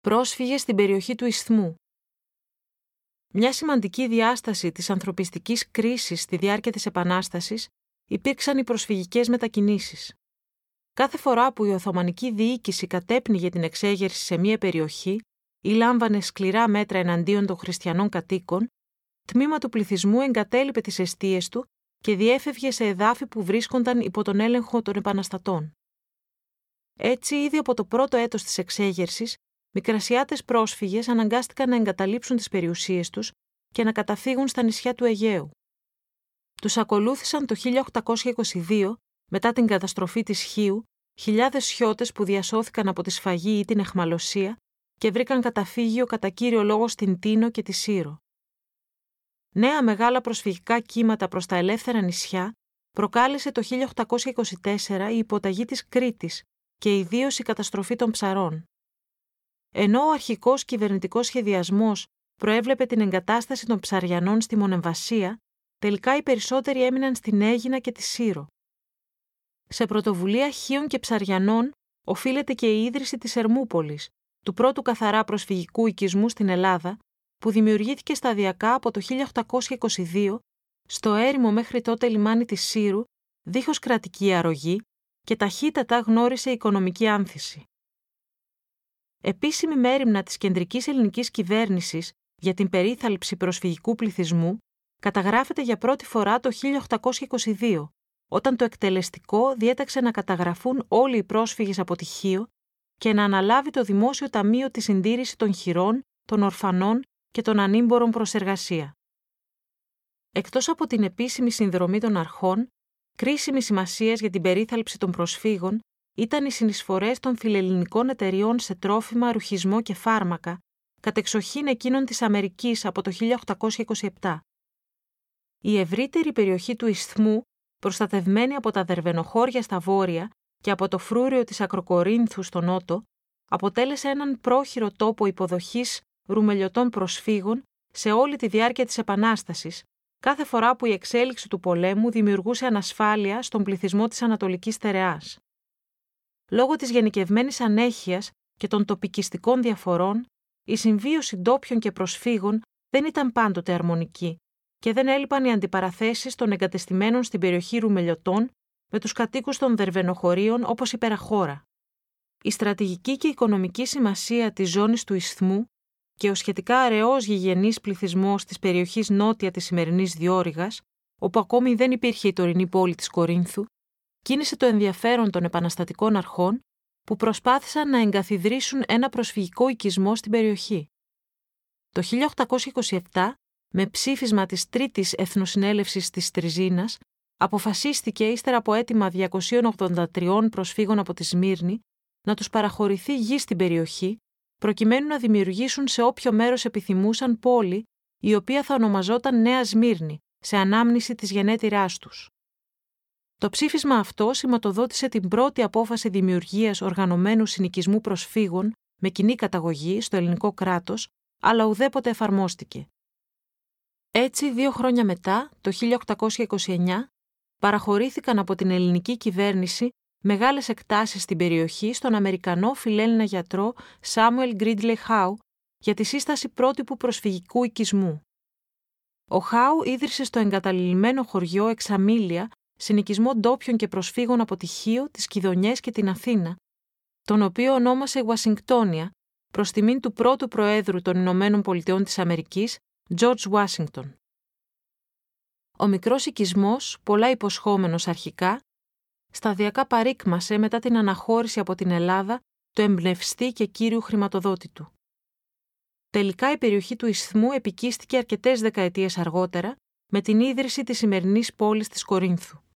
Πρόσφυγες στην περιοχή του Ισθμού. Μια σημαντική διάσταση της ανθρωπιστικής κρίσης στη διάρκεια της Επανάστασης υπήρξαν οι προσφυγικές μετακινήσεις. Κάθε φορά που η Οθωμανική διοίκηση κατέπνιγε την εξέγερση σε μια περιοχή ή λάμβανε σκληρά μέτρα εναντίον των χριστιανών κατοίκων, τμήμα του πληθυσμού εγκατέλειπε τις αιστείες του και διέφευγε σε εδάφη που βρίσκονταν υπό τον έλεγχο των επαναστατών. Έτσι, ήδη από το πρώτο έτος της εξέγερσης, Μικρασιάτες πρόσφυγες αναγκάστηκαν να εγκαταλείψουν τις περιουσίες τους και να καταφύγουν στα νησιά του Αιγαίου. Τους ακολούθησαν το 1822, μετά την καταστροφή της Χίου, χιλιάδες σιώτες που διασώθηκαν από τη σφαγή ή την εχμαλωσία και βρήκαν καταφύγιο κατά κύριο λόγο στην Τίνο και τη Σύρο. Νέα μεγάλα προσφυγικά κύματα προς τα ελεύθερα νησιά προκάλεσε το 1824 η υποταγή της Κρήτης και ιδίως η καταστροφή των ψαρών. Ενώ ο αρχικός κυβερνητικός σχεδιασμός προέβλεπε την εγκατάσταση των ψαριανών στη Μονεμβασία, τελικά οι περισσότεροι έμειναν στην Αίγινα και τη Σύρο. Σε πρωτοβουλία χίων και ψαριανών οφείλεται και η ίδρυση της Ερμούπολης, του πρώτου καθαρά προσφυγικού οικισμού στην Ελλάδα, που δημιουργήθηκε σταδιακά από το 1822 στο έρημο μέχρι τότε λιμάνι της Σύρου, δίχως κρατική αρρωγή και ταχύτατα γνώρισε οικονομική άνθηση. Επίσημη μέρημνα της κεντρικής ελληνικής κυβέρνησης για την περίθαλψη προσφυγικού πληθυσμού καταγράφεται για πρώτη φορά το 1822, όταν το εκτελεστικό διέταξε να καταγραφούν όλοι οι πρόσφυγες από τυχείο και να αναλάβει το Δημόσιο Ταμείο τη συντήρηση των χειρών, των ορφανών και των ανήμπορων προς εργασία. Εκτός από την επίσημη συνδρομή των αρχών, κρίσιμη σημασία για την περίθαλψη των προσφύγων ήταν οι συνεισφορές των φιλελληνικών εταιριών σε τρόφιμα, ρουχισμό και φάρμακα, κατεξοχήν εκείνων της Αμερικής από το 1827. Η ευρύτερη περιοχή του Ισθμού, προστατευμένη από τα δερβενοχώρια στα βόρεια και από το φρούριο της Ακροκορίνθου στο νότο, αποτέλεσε έναν πρόχειρο τόπο υποδοχής ρουμελιωτών προσφύγων σε όλη τη διάρκεια της Επανάστασης, κάθε φορά που η εξέλιξη του πολέμου δημιουργούσε ανασφάλεια στον πληθυσμό της Ανατολικής Στερεάς. Λόγω της γενικευμένης ανέχειας και των τοπικιστικών διαφορών, η συμβίωση ντόπιων και προσφύγων δεν ήταν πάντοτε αρμονική και δεν έλειπαν οι αντιπαραθέσεις των εγκατεστημένων στην περιοχή Ρουμελιωτών με τους κατοίκους των δερβενοχωρίων όπως η Περαχώρα. Η στρατηγική και οικονομική σημασία της ζώνης του Ισθμού και ο σχετικά αραιός γηγενής πληθυσμός της περιοχής νότια της σημερινής Διόρυγας, όπου ακόμη δεν υπήρχε η τωρινή πόλη της Κορίνθου, κίνησε το ενδιαφέρον των επαναστατικών αρχών που προσπάθησαν να εγκαθιδρύσουν ένα προσφυγικό οικισμό στην περιοχή. Το 1827, με ψήφισμα της Τρίτης Εθνοσυνέλευσης της Τριζίνας, αποφασίστηκε ύστερα από αίτημα 283 προσφύγων από τη Σμύρνη να τους παραχωρηθεί γη στην περιοχή, προκειμένου να δημιουργήσουν σε όποιο μέρος επιθυμούσαν πόλη, η οποία θα ονομαζόταν Νέα Σμύρνη, σε ανάμνηση της γενέτειράς τους. Το ψήφισμα αυτό σηματοδότησε την πρώτη απόφαση δημιουργίας οργανωμένου συνοικισμού προσφύγων με κοινή καταγωγή στο ελληνικό κράτος, αλλά ουδέποτε εφαρμόστηκε. Έτσι, δύο χρόνια μετά, το 1829, παραχωρήθηκαν από την ελληνική κυβέρνηση μεγάλες εκτάσεις στην περιοχή στον Αμερικανό φιλέλληνα γιατρό Σάμουελ Γκρίντλε Χάου για τη σύσταση πρότυπου προσφυγικού οικισμού. Ο Χάου ίδρυσε στο εγκαταλειμμένο χωριό Εξαμήλια συνοικισμό ντόπιων και προσφύγων από τη Χίο, τις Κιδονιές και την Αθήνα, τον οποίο ονόμασε Ουασιγκτόνια προς τιμήν του πρώτου Προέδρου των Ηνωμένων Πολιτειών της Αμερικής, George Washington. Ο μικρός οικισμός, πολλά υποσχόμενος αρχικά, σταδιακά παρήκμασε μετά την αναχώρηση από την Ελλάδα το εμπνευστή και κύριου χρηματοδότη του. Τελικά η περιοχή του Ισθμού επικίστηκε αρκετές δεκαετίες αργότερα με την ίδρυση της σημερινής πόλης της Κορίνθου.